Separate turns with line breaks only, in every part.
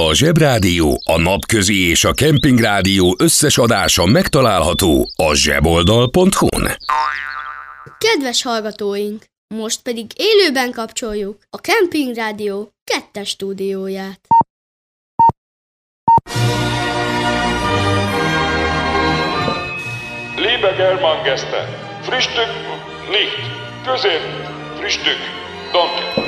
A Zsebrádió, a Napközi és a Kempingrádió összes adása megtalálható a zseboldal.hu-n.
Kedves hallgatóink! Most pedig élőben kapcsoljuk a Kempingrádió kettes stúdióját.
Liebe Germangäste, Frühstück nicht, Közép, Frühstück, danke.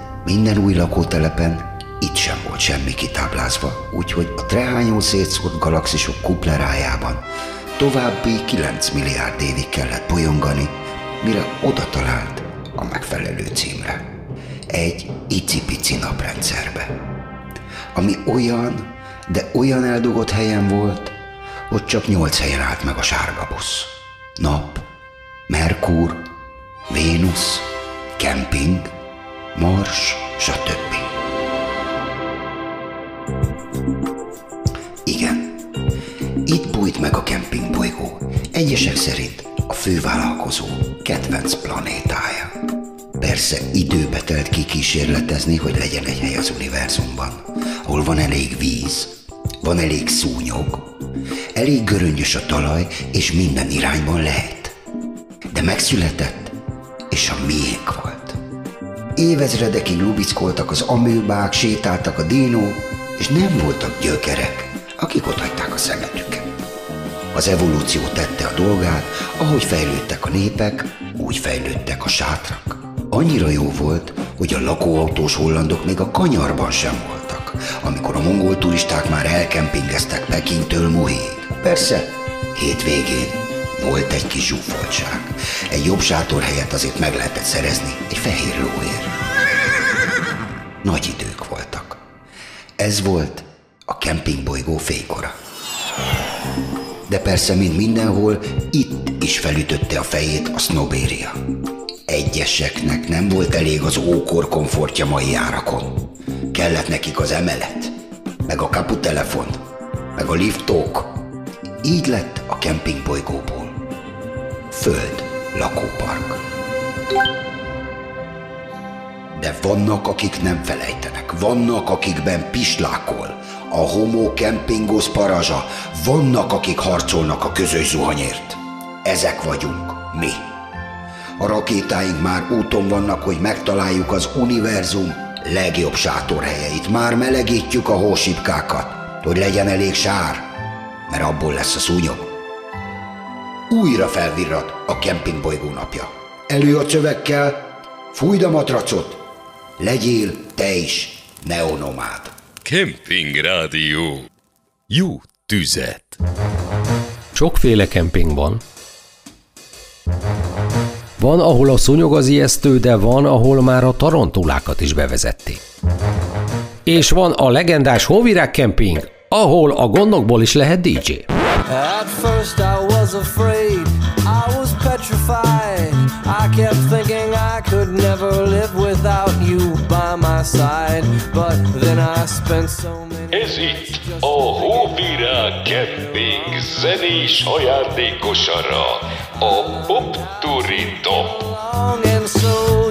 minden új lakótelepen, itt sem volt semmi kitáblázva, úgyhogy a trehányó szétszórt galaxisok kuplerájában további 9 milliárd évig kellett bolyongani, mire oda talált a megfelelő címre. Egy icipici naprendszerbe. Ami olyan, de olyan eldugott helyen volt, hogy csak nyolc helyen állt meg a sárga busz. Nap, Merkur, Vénusz, kemping, Mars, stb. Igen, itt bújt meg a kempingbolygó, egyesek szerint a fővállalkozó kedvenc planétája. Persze időbe telt kikísérletezni, hogy legyen egy hely az univerzumban, ahol van elég víz, van elég szúnyog, elég göröngyös a talaj, és minden irányban lehet. De megszületett, és a miénk volt. Évezredekig lubickoltak az amőbák, sétáltak a dinók, és nem voltak gyökerek, akik otthagyták a szemetüket. Az evolúció tette a dolgát, ahogy fejlődtek a népek, úgy fejlődtek a sátrak. Annyira jó volt, hogy a lakóautós hollandok még a kanyarban sem voltak, amikor a mongol turisták már elkempingeztek Pekintől Muhéig. Persze, hétvégén volt egy kis zsúfoltság. Egy jobb sátor helyett azért meg lehetett szerezni egy fehér lóért. Nagy idők voltak. Ez volt a kempingbolygó fénykora. De persze, mint mindenhol, itt is felütötte a fejét a sznobéria. Egyeseknek nem volt elég az ókor komfortja mai árakon. Kellett nekik az emelet, meg a kaputelefon, meg a liftók. Így lett a kempingbolygóból. Föld lakópark. De vannak, akik nem felejtenek, vannak, akikben pislákol, a homo kempingos parazsa, vannak, akik harcolnak a közös zuhanyért. Ezek vagyunk, mi. A rakétáink már úton vannak, hogy megtaláljuk az univerzum legjobb sátorhelyeit. Már melegítjük a hósipkákat, hogy legyen elég sár, mert abból lesz a szúnyog. Újra felvirrat a kempingbolygó napja. Elő a csövekkel, fújd a matracot, Legyél te is neonomád.
Kemping Rádió. Jó tüzet.
Sokféle kemping van. Van, ahol a szúnyog az ijesztő, de van, ahol már a tarantulákat is bevezették. És van a legendás Hóvirág kemping, ahol a gondokból is lehet DJ. At first I was afraid, kept thinking I could never live without you by my side. But then I spent so many
Ez itt a Hóvirág Camping zenés ajándékosara, a Pop Turi Top.
And so you're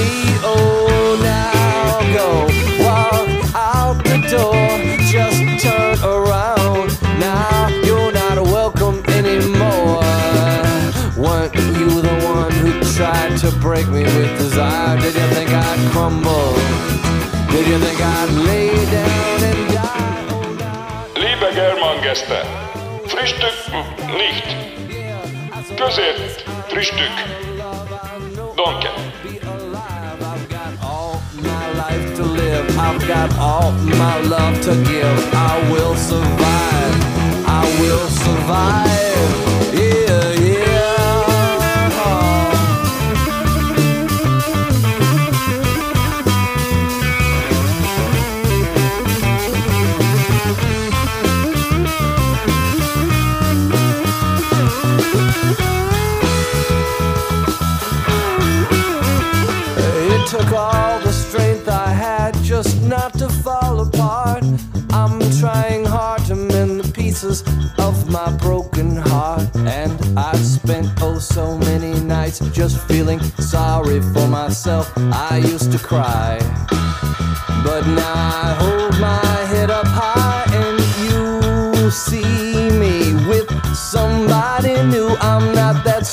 Break me with desire? Did you think I'd crumble? Did you think I'd lay down and die?
Liebe Germangäste, Frühstück nicht. Közért Frühstück. Danke.
life to live. I've got all my love to give. I will survive. I will survive. Yeah. Took all the strength I had just not to fall apart. I'm trying hard to mend the pieces of my broken heart. And I've spent oh so many nights just feeling sorry for myself. I used to cry, but now I hold my head up high and you see me with somebody new. I'm not that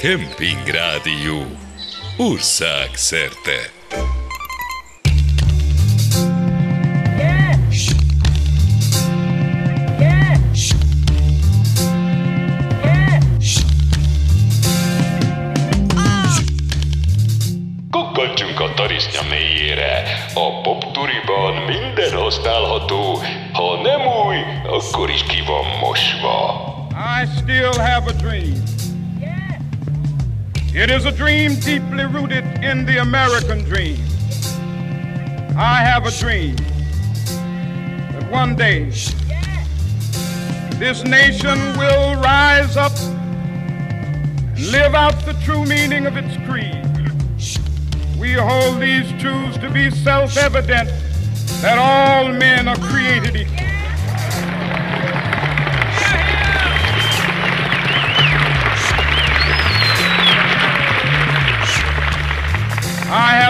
Kemping Rádió. Ország szerte.
Kukkantsunk a tarisznya mélyére. A popturiban minden használható. Ha nem új, akkor is ki van mosva.
I still have a dream. It is a dream deeply rooted in the American dream. I have a dream that one day this nation will rise up live out the true meaning of its creed. We hold these truths to be self evident that all men are created equal.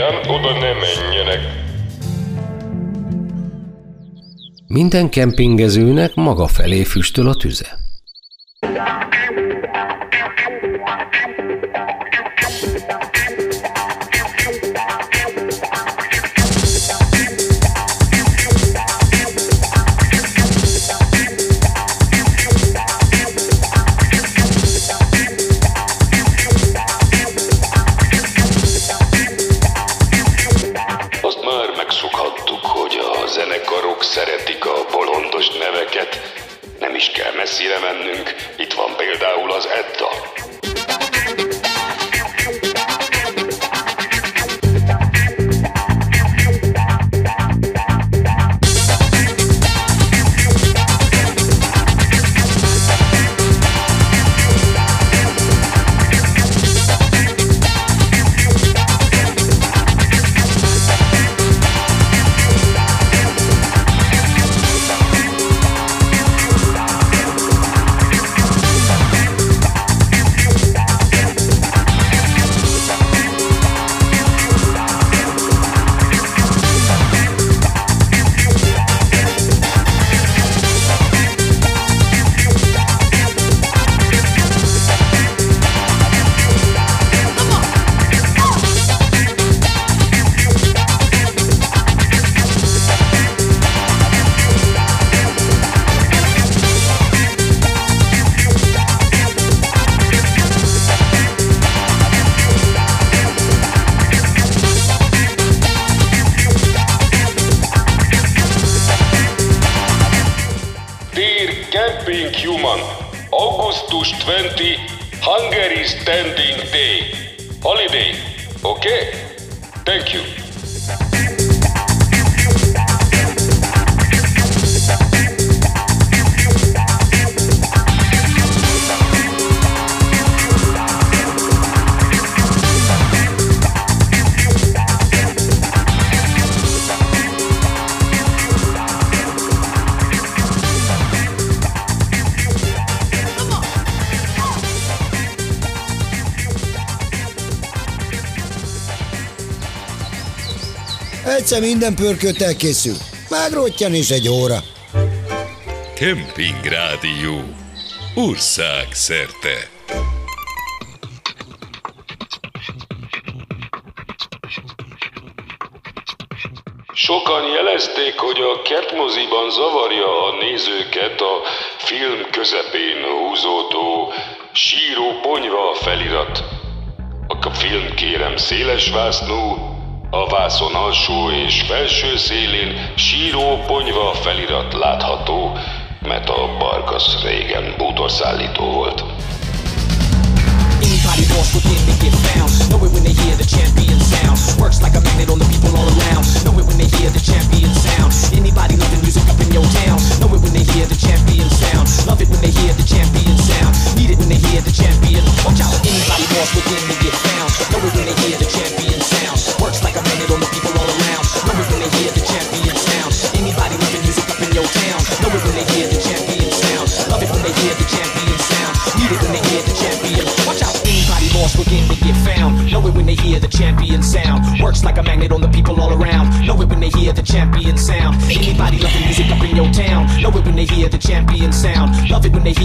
Kérem, oda ne menjenek.
Minden kempingezőnek maga felé füstöl a tüze.
20, Hungary Standing Day. Holiday, okay? Thank you.
Egyszer minden pörköt elkészül. Megrottyan is egy óra.
Kemping Rádió. Ország szerte.
Sokan jelezték, hogy a kertmoziban zavarja a nézőket a film közepén húzódó síró ponyva felirat. A film kérem széles vásznú, a vászon alsó és felső szélén síró ponyva felirat látható, mert a Barkasz régen bútorszállító volt.
Champion. Watch out. Anybody lost within they get found. Know it when they hear the champion Love it when they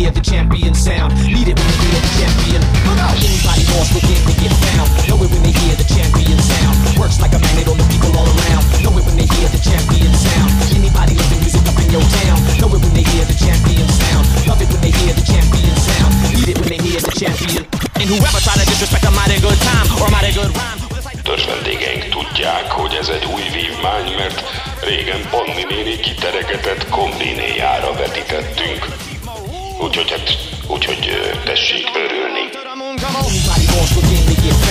Anybody lost within they get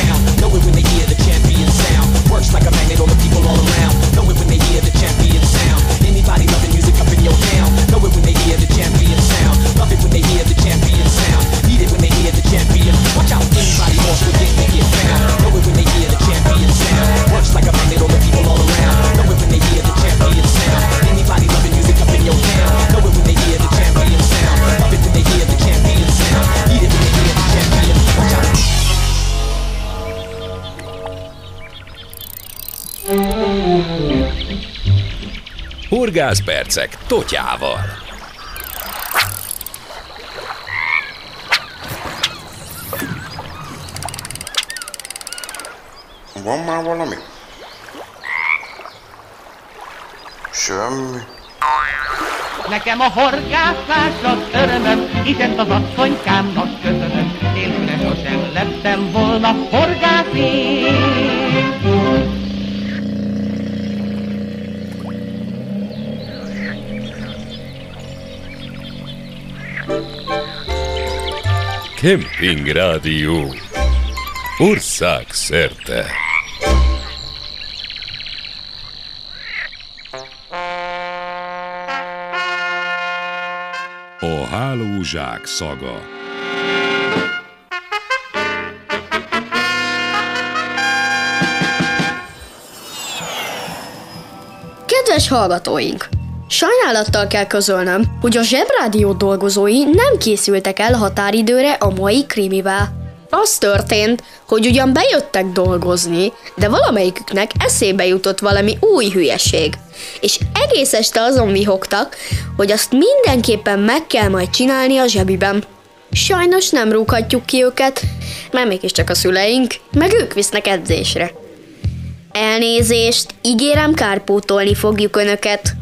Horgászpercek Totyával.
Van már valami? Semmi.
Nekem a horgászás az örömöm, hisz ezt az asszonykámnak köszönöm. Nélküle sosem lettem volna horgász én.
Kemping Rádió. Ország szerte. A hálózsák szaga.
Kedves hallgatóink! Sajnálattal kell közölnöm, hogy a Zsebrádió dolgozói nem készültek el határidőre a mai krimivel. Az történt, hogy ugyan bejöttek dolgozni, de valamelyiküknek eszébe jutott valami új hülyeség, és egész este azon vihogtak, hogy azt mindenképpen meg kell majd csinálni a zsebiben. Sajnos nem rúghatjuk ki őket, mert mégiscsak a szüleink, meg ők visznek edzésre. Elnézést, ígérem kárpótolni fogjuk önöket.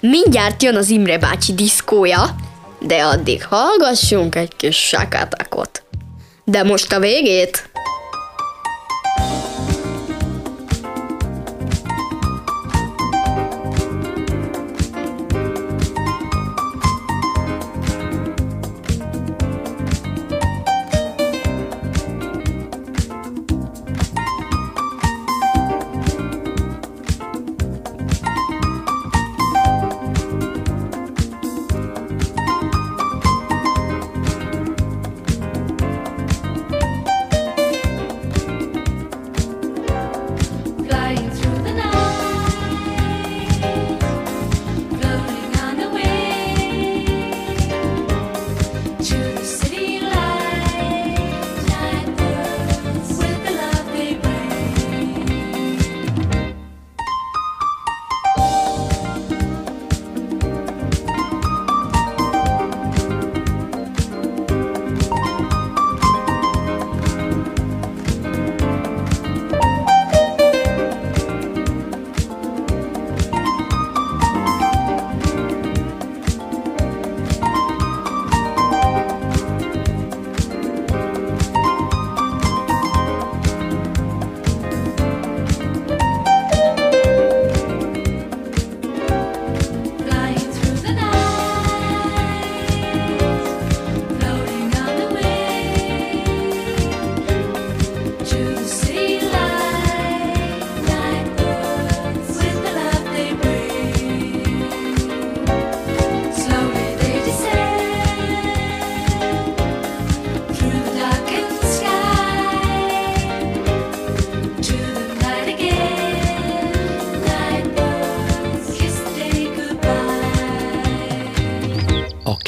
Mindjárt jön az Imre bácsi diszkója, de addig hallgassunk egy kis sakatakot. De most a végét?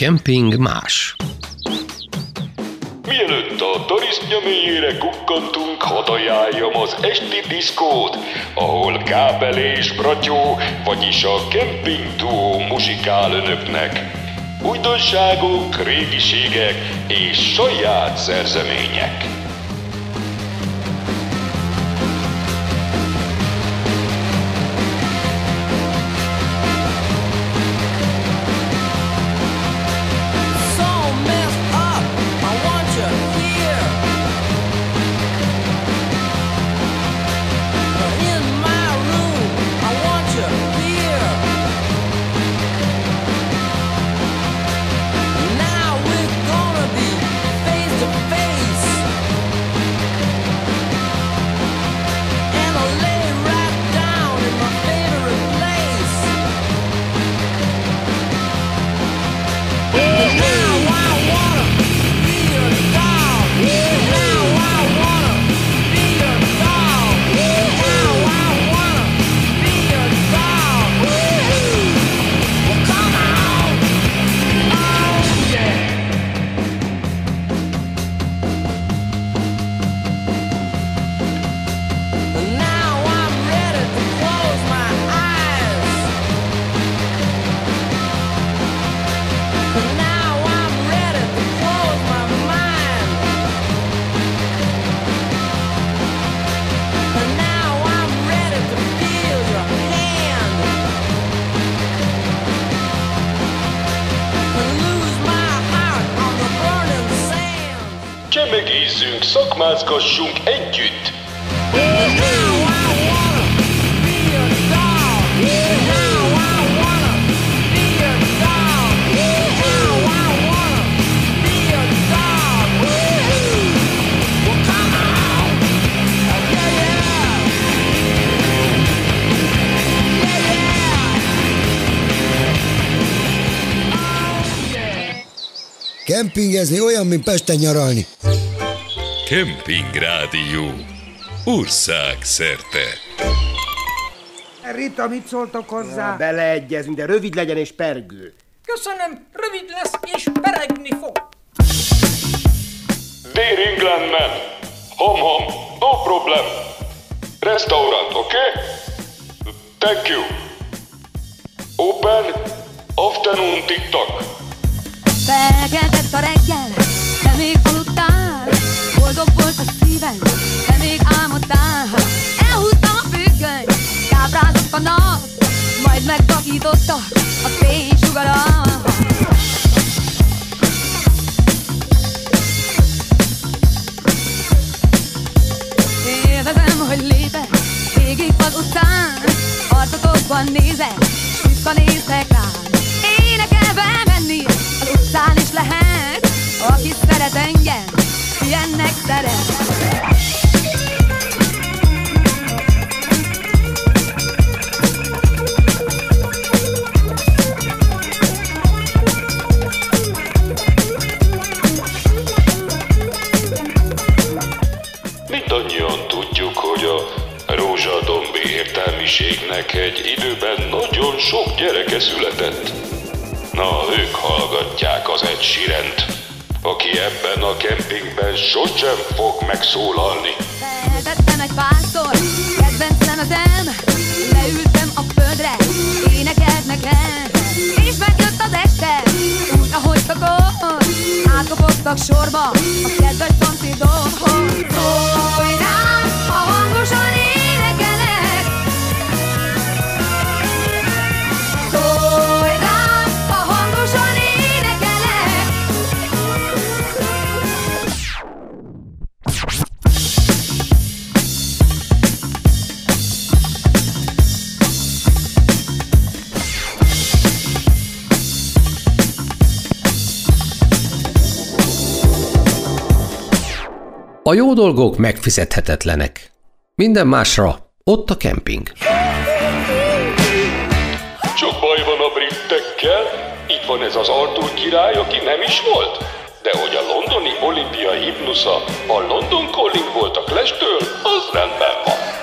Kemping más.
Mielőtt a tarisztja mélyére kukkantunk, hadd ajánljam az esti diszkót, ahol Kábel és Bratyó, vagyis a Camping Duo muzsikál önöknek. Újdonságok, régiségek és saját szerzemények.
Yeah, yeah.
Kempingezni olyan, mint Pesten nyaralni.
Kemping Rádió. Ország szerte.
Rita, mit szóltok hozzá? Beleegyezünk, de rövid legyen és pergő.
Köszönöm, rövid lesz és peregni fog.
Dear England man, home home, no problem. Restaurant, okay? Thank you. Open, afternoon TikTok.
Felkeltett a reggel, Majd megvakította a fénysugarat Élvezem, hogy lépek végig az utcán. Arcotokban nézek, s vissza néztek rám. Énekelve menni az utcán is lehet Aki szeret engem, ilyennek szeret
A
jó dolgok megfizethetetlenek. Minden másra ott a kemping.
Csak baj van a brittekkel, itt van ez az Artur király, aki nem is volt. De hogy a londoni olimpia himnusza a London Calling volt a Clash-től, az rendben van.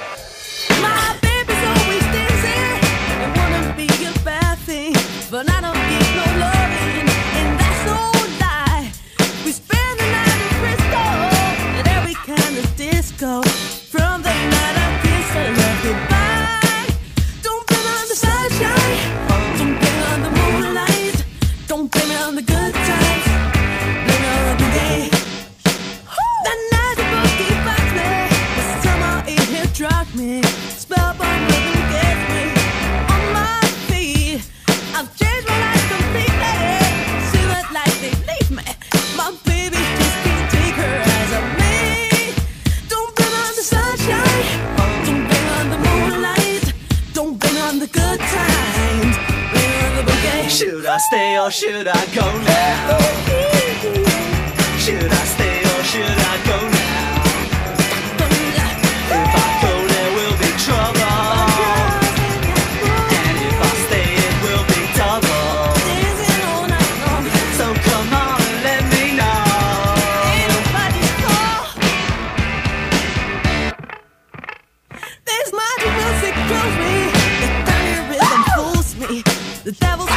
The
devil.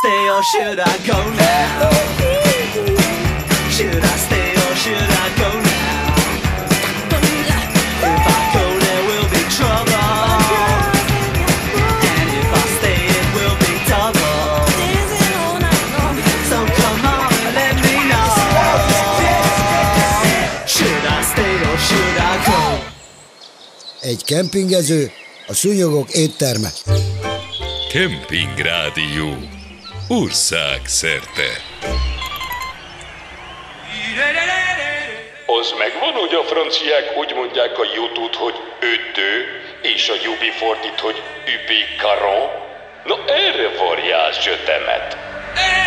stay or should I go now? Should I stay or should I go now? If I go, there will be trouble. And if I stay, it will be double. So come on, let me know. Should I stay or should I go?
Egy kempingező, a szúnyogok étterme.
Kempingrádió országszerte.
Az megvan, hogy a franciák úgy mondják a jutút, hogy ötő és a jubi fordít, hogy übi karó? Na erre
varjál sötemet! Eee!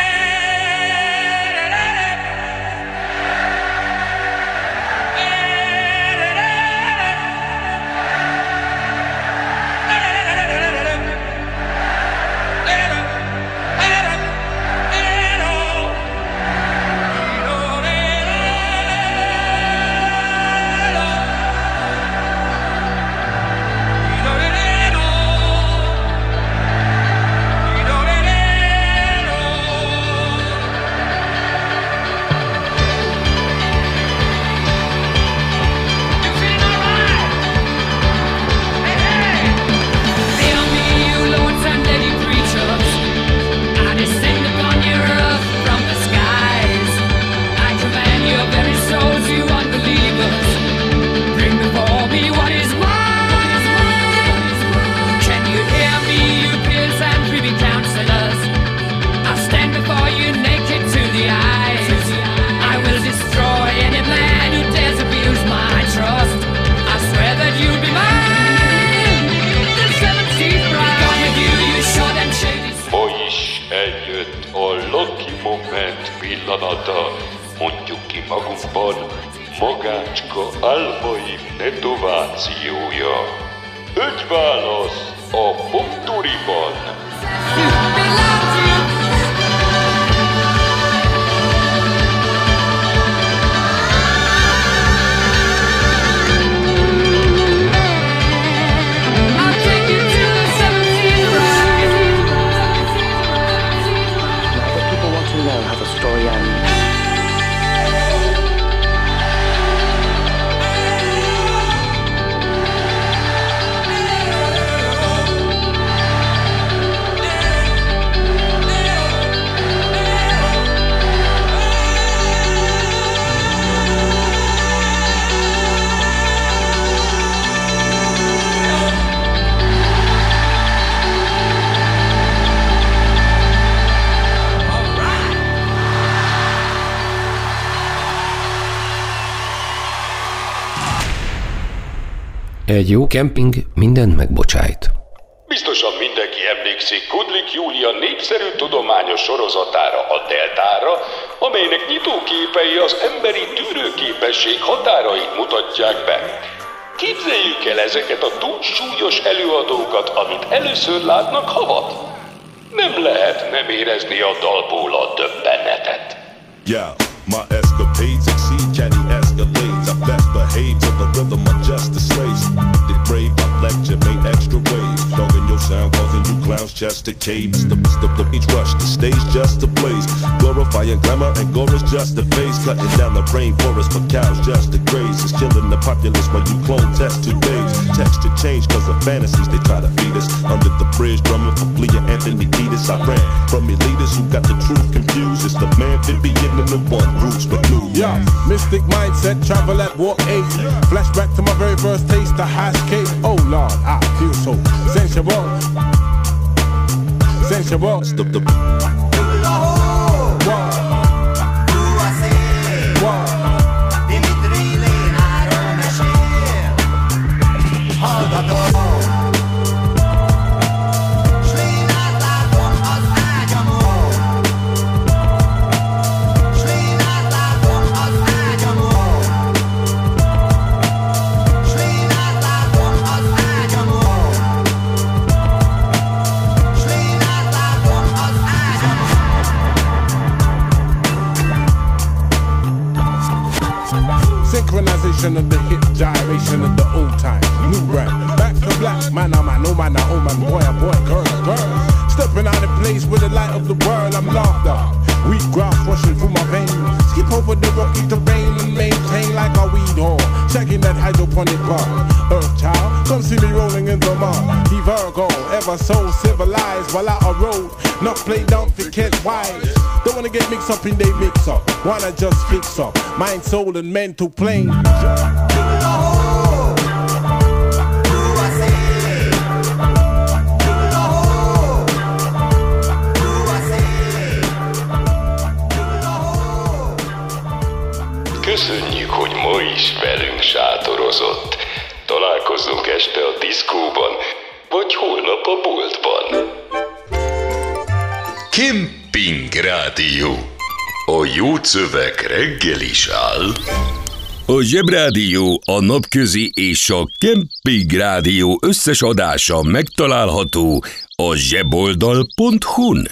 egy jó kemping mindent megbocsájt.
Biztosan mindenki emlékszik Kudlik Júlia népszerű tudományos sorozatára, a Deltára, amelynek nyitóképei az emberi tűrőképesség határait mutatják be. Képzeljük el ezeket a túlsúlyos előadókat, amit először látnak havat. Nem lehet nem érezni a dalból a döbbenetet.
Yeah, my escapades exceed Jenny escalades. I best behave to the rhythm of justice. lecture made extra weight clowns chest to cave. It's the, the, the beach rush, the stage just a blaze. Glorifying glamour and gore is just a phase. Cutting down the rainforest for cows just to graze. It's killing the populace when you clone test two days. Texture change cause of fantasies they try to feed us. Under the bridge, drumming for Flea and Anthony Kiedis. I ran from elitists who got the truth confused. It's the man Vivian and the one roots with new.
Yeah, mystic mindset, travel at walk eight. Flashback to my very first taste, the hash cake. Oh Lord, I feel so. Sensual.
Stop.
Gyration of the old time. New rap, back to black. Man, I'm man, oh man, oh man, boy, oh boy, girl, girl. Stepping out of place with the light of the world, I'm locked up. Weed grass rushing through my veins. Skip over the rocky terrain and maintain like a weed whore. Checking that hydroponic bar. Earth child, come see me rolling in the mud. He Virgo, ever so civilized while out a road. Not play down for cat wise. Don't wanna get mixed up in they mix up. Wanna just fix up. Mind, soul, and mental plane.
Velünk sátorozott. Találkozzunk este a diszkóban, vagy holnap a boltban. Kemping Rádió. A jó szöveg reggel is áll. A Zsebrádió, a Napközi és a Kemping Rádió összes adása megtalálható a zseboldal.hu-n.